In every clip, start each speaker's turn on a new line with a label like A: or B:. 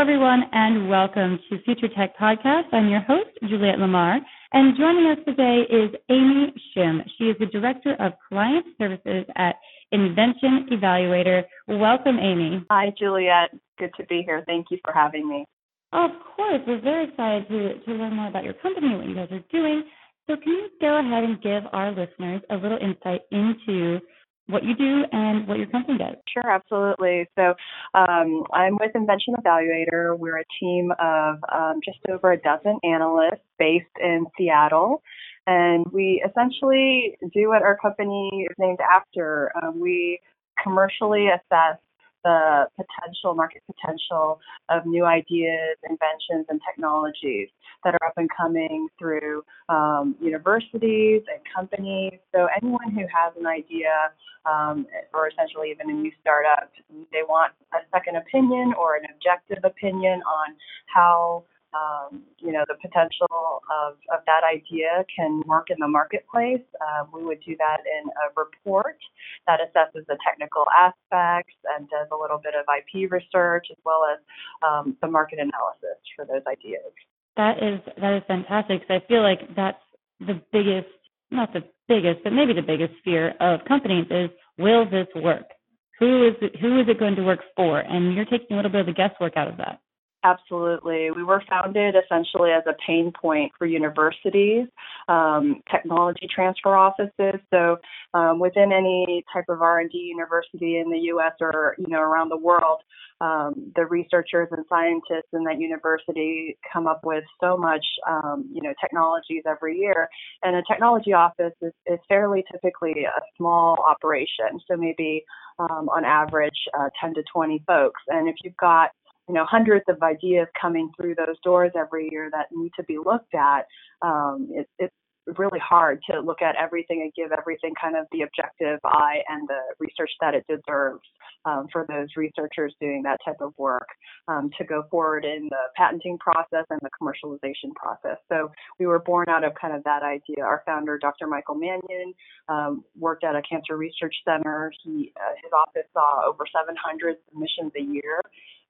A: Hello, everyone, and welcome to Future Tech Podcast. I'm your host, Juliette Lamar, and joining us today is Amy Shim. She is the Director of Client Services at Invention Evaluator. Welcome, Amy.
B: Hi, Juliette. Good to be here. Thank you for having me.
A: Of course. We're very excited to, to learn more about your company, what you guys are doing. So, can you go ahead and give our listeners a little insight into what you do and what your company does.
B: Sure, absolutely. So um, I'm with Invention Evaluator. We're a team of um, just over a dozen analysts based in Seattle. And we essentially do what our company is named after. Um, we commercially assess the potential, market potential of new ideas, inventions, and technologies that are up and coming through um, universities and companies. So anyone who has an idea, um, or essentially even a new startup, they want a second opinion or an objective opinion on how um, you know, the potential of, of that idea can work in the marketplace. Uh, we would do that in a report that assesses the technical aspects and does a little bit of IP research as well as um, the market analysis for those ideas.
A: That is that is fantastic. Because I feel like that's the biggest, not the biggest, but maybe the biggest fear of companies is will this work? Who is it, who is it going to work for? And you're taking a little bit of the guesswork out of that.
B: Absolutely. We were founded essentially as a pain point for universities, um, technology transfer offices. So um, within any type of R&D university in the U.S. or you know around the world, um, the researchers and scientists in that university come up with so much um, you know technologies every year. And a technology office is, is fairly typically a small operation. So maybe um, on average uh, 10 to 20 folks. And if you've got you know hundreds of ideas coming through those doors every year that need to be looked at um, it, it's really hard to look at everything and give everything kind of the objective eye and the research that it deserves um, for those researchers doing that type of work um, to go forward in the patenting process and the commercialization process. So we were born out of kind of that idea. Our founder, Dr. Michael Mannion, um, worked at a cancer research center. He uh, his office saw over 700 submissions a year,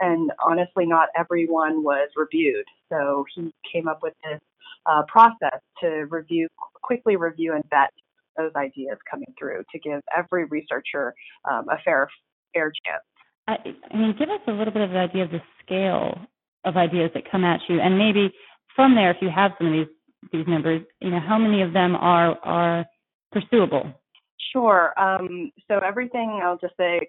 B: and honestly, not everyone was reviewed. So he came up with this uh, process to review, quickly review and vet those ideas coming through to give every researcher um, a fair fair chance.
A: I, I mean, give us a little bit of an idea of the scale of ideas that come at you, and maybe from there, if you have some of these these numbers, you know, how many of them are are pursuable?
B: Sure. Um, so everything, I'll just say,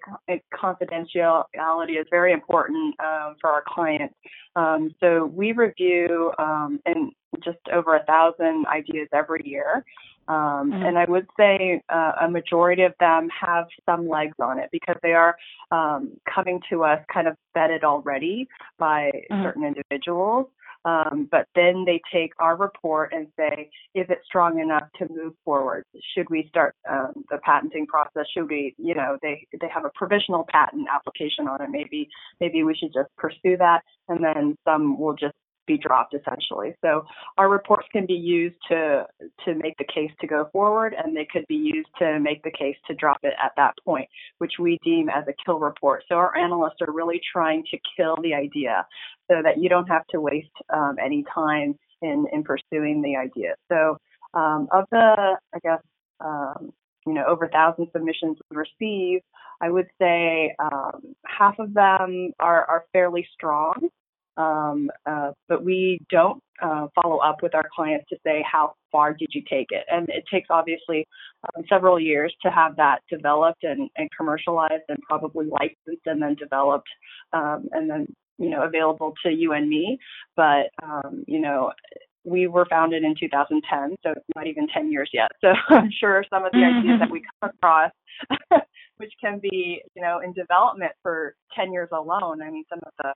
B: confidentiality is very important um, for our clients. Um, so we review um, and just over a thousand ideas every year. Um, mm-hmm. And I would say uh, a majority of them have some legs on it because they are um, coming to us kind of vetted already by mm-hmm. certain individuals. Um, but then they take our report and say, is it strong enough to move forward? Should we start um, the patenting process? Should we, you know, they they have a provisional patent application on it. Maybe maybe we should just pursue that, and then some will just be dropped essentially. So our reports can be used to to make the case to go forward and they could be used to make the case to drop it at that point, which we deem as a kill report. So our analysts are really trying to kill the idea so that you don't have to waste um, any time in, in pursuing the idea. So um, of the, I guess, um, you know, over a thousand submissions we receive, I would say um, half of them are, are fairly strong. Um, uh, but we don't uh, follow up with our clients to say how far did you take it, and it takes obviously um, several years to have that developed and, and, commercialized and probably licensed and then developed um, and then you know available to you and me. But um, you know we were founded in 2010, so it's not even 10 years yet. So I'm sure some of the mm-hmm. ideas that we come across, which can be, you know, in development for 10 years alone. I mean, some of the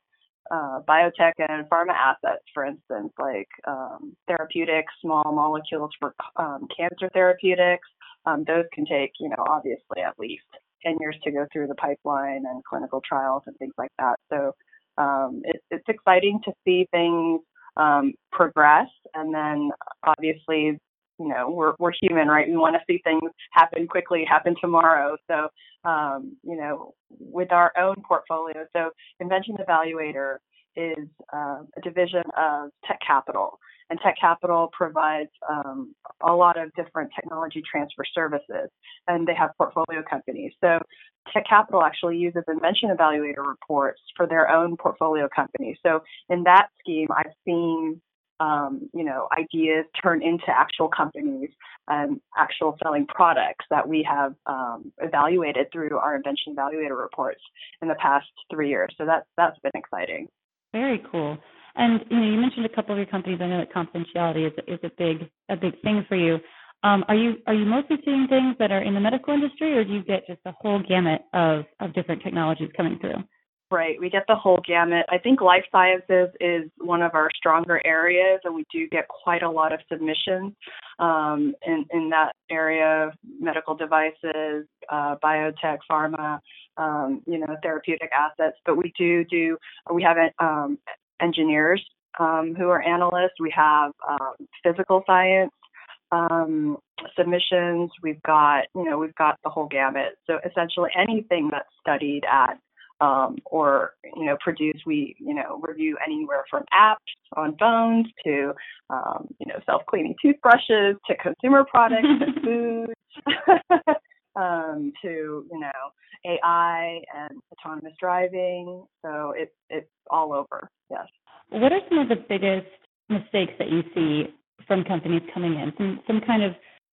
B: uh, biotech and pharma assets, for instance, like um, therapeutics, small molecules for um, cancer therapeutics. Um, those can take, you know, obviously at least 10 years to go through the pipeline and clinical trials and things like that. So um, it, it's exciting to see things um, progress. And then obviously, you know, we're, we're human, right? We want to see things happen quickly, happen tomorrow. So, um, you know, with our own portfolio, so Invention Evaluator is uh, a division of Tekcapital. And Tekcapital provides um, a lot of different technology transfer services, and they have portfolio companies. So Tekcapital actually uses Invention Evaluator reports for their own portfolio companies. So in that scheme, I've seen um, you know, ideas turn into actual companies and actual selling products that we have um, evaluated through our invention evaluator reports in the past three years. So that's that's been exciting.
A: Very cool. And you know, you mentioned a couple of your companies. I know that confidentiality is is a big a big thing for you. Um, are you are you mostly seeing things that are in the medical industry, or do you get just a whole gamut of of different technologies coming through?
B: Right, we get the whole gamut. I think life sciences is one of our stronger areas, and we do get quite a lot of submissions um, in in that area: medical devices, uh, biotech, pharma, um, you know, therapeutic assets. But we do do we have um, engineers um, who are analysts. We have um, physical science um, submissions. We've got, you know, we've got the whole gamut. So essentially anything that's studied at um, or, you know, produced, we, you know, review anywhere from apps on phones to, um, you know, self-cleaning toothbrushes to consumer products to food. um, to you know AI and autonomous driving. So it's it's all over. Yes.
A: What are some of the biggest mistakes that you see from companies coming in? Some some kind of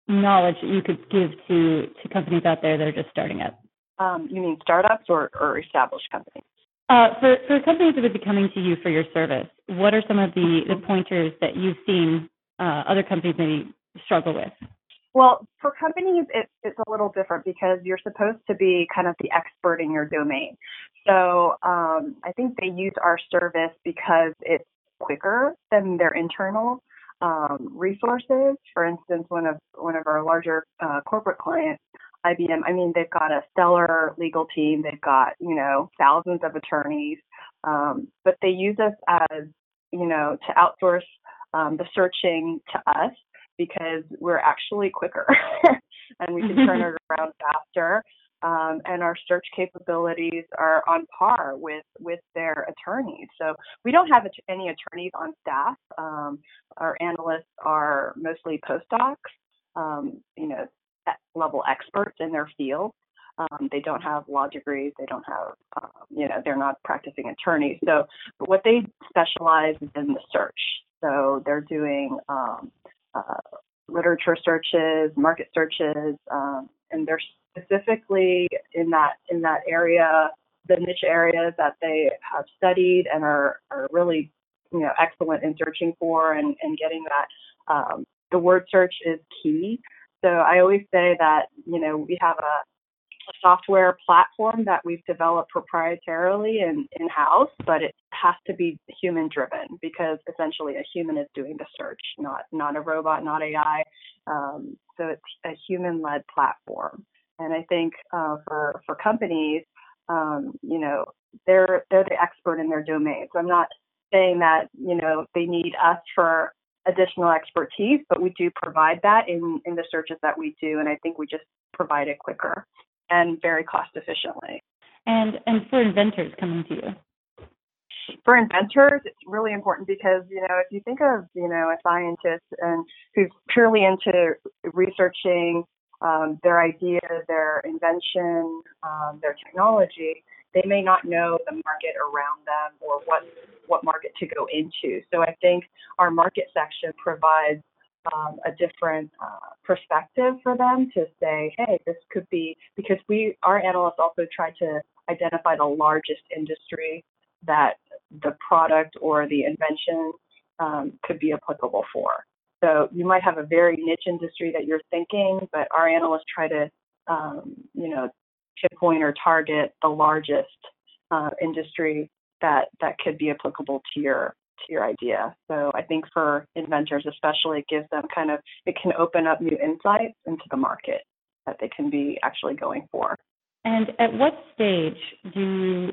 A: knowledge that you could give to to companies out there that are just starting up.
B: Um, you mean startups or, or established companies?
A: Uh, for for companies that would be coming to you for your service, what are some of the, the pointers that you've seen uh, other companies maybe struggle with?
B: Well, for companies, it, it's a little different because you're supposed to be kind of the expert in your domain. So um, I think they use our service because it's quicker than their internal um, resources. For instance, one of one of our larger uh, corporate clients, IBM. I mean, they've got a stellar legal team. They've got you know thousands of attorneys, um, but they use us as you know to outsource um, the searching to us because we're actually quicker and we can turn it around faster. Um, and our search capabilities are on par with with their attorneys. So we don't have any attorneys on staff. Um, our analysts are mostly postdocs, um, you know, level experts in their field. Um, they don't have law degrees. They don't have, um, you know, they're not practicing attorneys. So, but what they specialize is in the search. So they're doing um, uh, literature searches, market searches, um, and they're specifically in that in that area, the niche areas that they have studied and are are really you know excellent in searching for and, and getting that. Um, the word search is key. So I always say that you know we have a a software platform that we've developed proprietarily and in house, but it has to be human driven because essentially a human is doing the search, not not a robot, not AI. Um, so it's a human led platform. And I think uh, for for companies, um, you know, they're they're the expert in their domain. So I'm not saying that you know they need us for additional expertise, but we do provide that in in the searches that we do, and I think we just provide it quicker and very cost efficiently.
A: And and for inventors coming to you.
B: For inventors, it's really important because you know if you think of you know a scientist and who's purely into researching um, their idea, their invention, um, their technology, they may not know the market around them or what what market to go into. So I think our market section provides um, a different uh, perspective for them to say, hey, this could be because we our analysts also try to identify the largest industry that the product or the invention um, could be applicable for. So you might have a very niche industry that you're thinking, but our analysts try to, um, you know, pinpoint or target the largest uh, industry that that could be applicable to your to your idea. So I think for inventors especially it gives them kind of it can open up new insights into the market that they can be actually going for.
A: And at what stage do you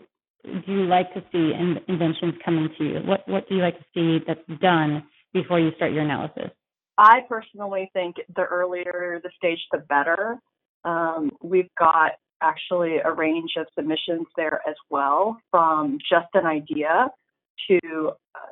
A: do you like to see in, inventions coming to you? What what do you like to see that's done before you start your analysis?
B: I personally think the earlier the stage, the better. Um, we've got actually a range of submissions there as well, from just an idea to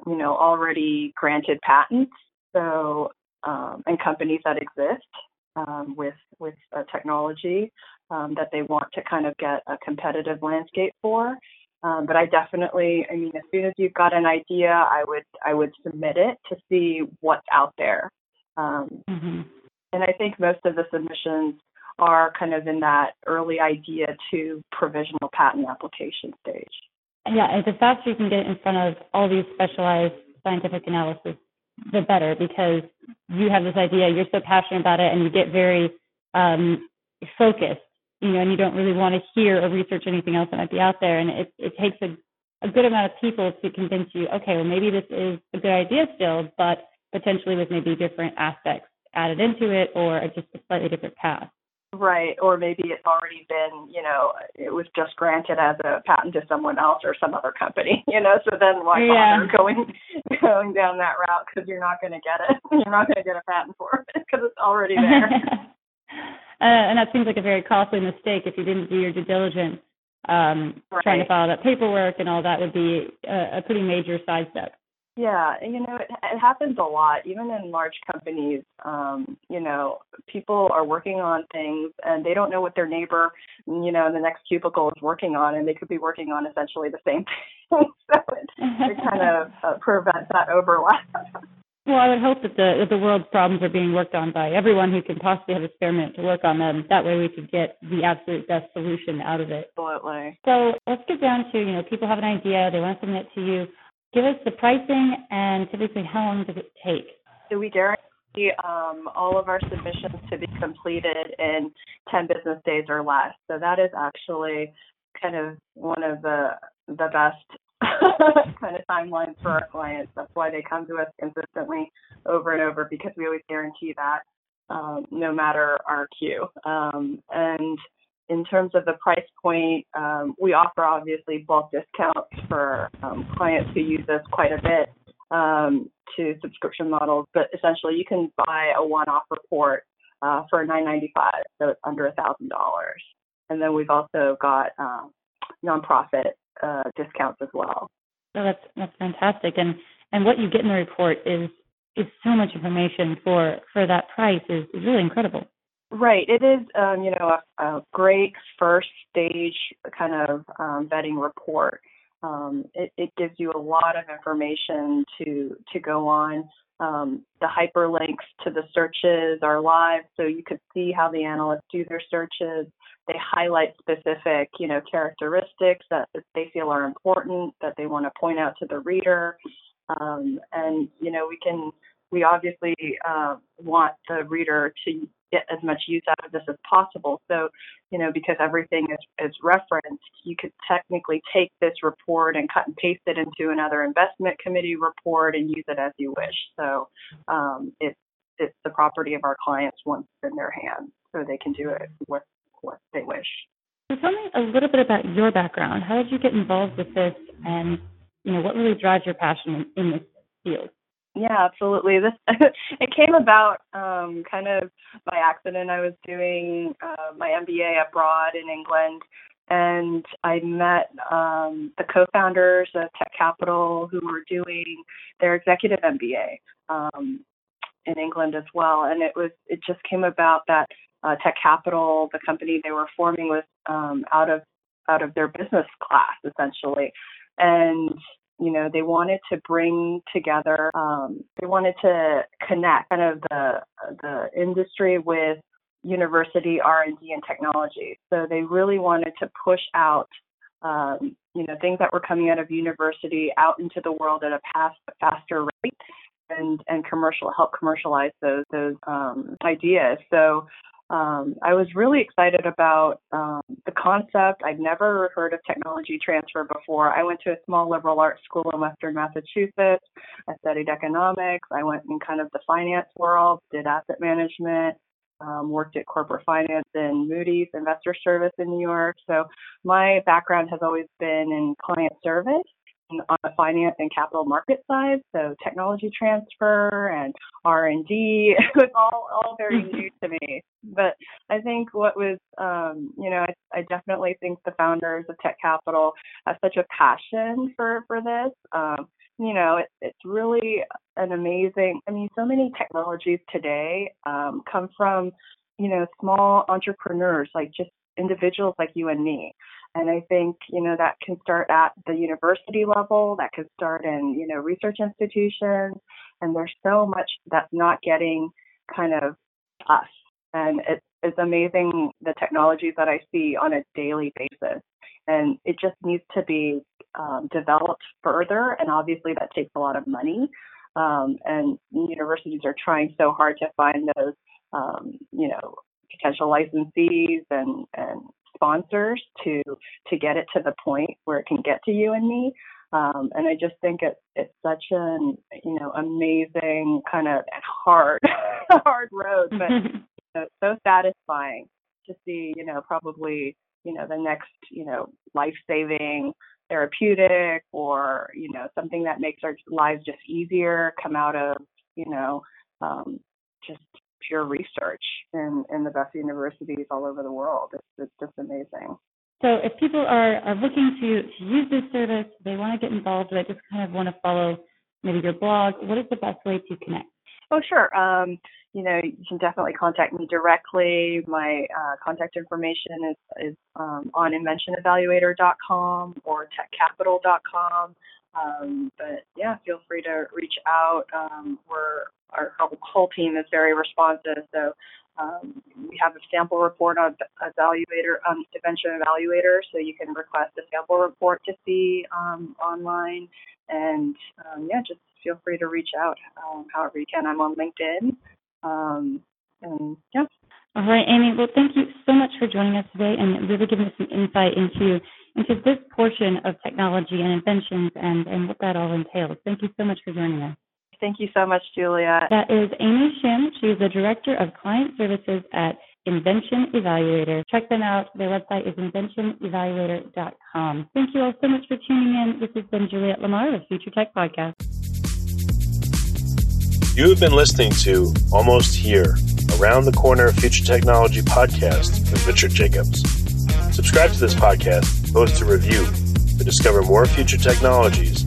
B: you know already granted patents. So um, and companies that exist um, with with technology um, that they want to kind of get a competitive landscape for. Um, but I definitely, I mean, as soon as you've got an idea, I would I would submit it to see what's out there. Um, mm-hmm. And I think most of the submissions are kind of in that early idea to provisional patent application stage.
A: Yeah, and the faster you can get in front of all these specialized scientific analysis, the better, because you have this idea, you're so passionate about it, and you get very um, focused you know, and you don't really want to hear or research anything else that might be out there. And it, it takes a, a good amount of people to convince you, okay, well, maybe this is a good idea still, but potentially with maybe different aspects added into it or just a slightly different path.
B: Right, or maybe it's already been, you know, it was just granted as a patent to someone else or some other company, you know. So then why yeah. bother going going down that route because you're not going to get it. You're not going to get a patent for it because it's already there.
A: Uh, and that seems like a very costly mistake if you didn't do your due diligence. Um, right. Trying to file that paperwork and all that would be a, a pretty major sidestep.
B: Yeah, you know, it, it happens a lot, even in large companies. Um, you know, people are working on things and they don't know what their neighbor, you know, in the next cubicle is working on, and they could be working on essentially the same thing. so it, it kind of uh, prevents that overlap.
A: Well, I would hope that the that the world's problems are being worked on by everyone who can possibly have a spare minute to work on them. That way, we could get the absolute best solution out of it.
B: Absolutely.
A: So let's get down to you know people have an idea, they want to submit to you. Give us the pricing and typically how long does it take?
B: So we guarantee um, all of our submissions to be completed in 10 business days or less. So that is actually kind of one of the the best kind of timelines for our clients. That's why they come to us consistently over and over because we always guarantee that um, no matter our queue. Um, and in terms of the price point, um, we offer obviously bulk discounts for um, clients who use us quite a bit um, to subscription models. But essentially, you can buy a one-off report uh, for $9.95, so it's under a thousand dollars. And then we've also got um, nonprofit uh, discounts as well.
A: So that's that's fantastic, and and what you get in the report is is so much information for for that price is, is really incredible.
B: Right. It is, um, you know, a, a, great first stage kind of um, vetting report. Um, it, it, gives you a lot of information to to go on. Um, the hyperlinks to the searches are live, so you could see how the analysts do their searches they highlight specific, you know, characteristics that they feel are important that they want to point out to the reader. Um, and you know, we can we obviously uh, want the reader to get as much use out of this as possible. So, you know, because everything is, is referenced, you could technically take this report and cut and paste it into another investment committee report and use it as you wish. So, um, it's it's the property of our clients once it's in their hands, so they can do it with what they wish.
A: So tell me a little bit about your background. How did you get involved with this, and you know what really drives your passion in, in this field?
B: Yeah, absolutely. This it came about um, kind of by accident. I was doing uh, my MBA abroad in England, and I met um, the co-founders of Tekcapital who were doing their executive MBA um, in England as well. And it was it just came about that uh, Tekcapital, the company they were forming, was um, out of out of their business class essentially, and you know they wanted to bring together, um, they wanted to connect kind of the the industry with university R&D and technology. So they really wanted to push out um, you know things that were coming out of university out into the world at a past, faster rate and and commercial help commercialize those those um, ideas. So um, I was really excited about um, the concept. I'd never heard of technology transfer before. I went to a small liberal arts school in Western Massachusetts. I studied economics. I went in kind of the finance world, did asset management, um, worked at corporate finance in Moody's Investor Service in New York. So my background has always been in client service on the finance and capital market side, so technology transfer and R and D was all all very mm-hmm. new to me. But I think what was, um, you know, I, I definitely think the founders of Tekcapital have such a passion for for this. Um, you know, it, it's really an amazing. I mean, so many technologies today um, come from, you know, small entrepreneurs like just individuals like you and me. And I think, you know, that can start at the university level, that can start in, you know, research institutions. And there's so much that's not getting kind of us. And it, it's amazing the technologies that I see on a daily basis. And it just needs to be um, developed further. And obviously, that takes a lot of money. Um, and universities are trying so hard to find those, um, you know, potential licensees and, and sponsors to to get it to the point where it can get to you and me. Um, and I just think it's it's such an you know amazing kind of hard hard road, but you know, so satisfying to see you know probably you know the next you know life saving therapeutic or you know something that makes our lives just easier come out of you know um, just pure research in, in the best universities all over the world. It's, it's just amazing.
A: So if people are, are looking to, to use this service, they want to get involved, they just kind of want to follow maybe your blog, what is the best way to connect?
B: Oh, sure. Um, you know, you can definitely contact me directly. My uh, contact information is, is um, on inventionevaluator.com or tekcapital.com. Um, but yeah, feel free to reach out. Um, we're our whole team is very responsive. So um, we have a sample report on evaluator, um, Invention Evaluator, so you can request a sample report to see um, online. And um, yeah, just feel free to reach out um, however you can. I'm on LinkedIn. Um, and yeah.
A: All right, Amy. Well, thank you so much for joining us today and really giving us some insight into into this portion of technology and inventions and, and what that all entails. Thank you so much for joining us.
B: Thank you so much, Julia.
A: That is Amy Shim. She is the Director of Client Services at Invention Evaluator. Check them out. Their website is inventionevaluator.com. Thank you all so much for tuning in. This has been Juliette Lamar of Future Tech Podcast.
C: You have been listening to Almost Here, Around the Corner Future Technology podcast with Richard Jacobs. Subscribe to this podcast, post a review to discover more future technologies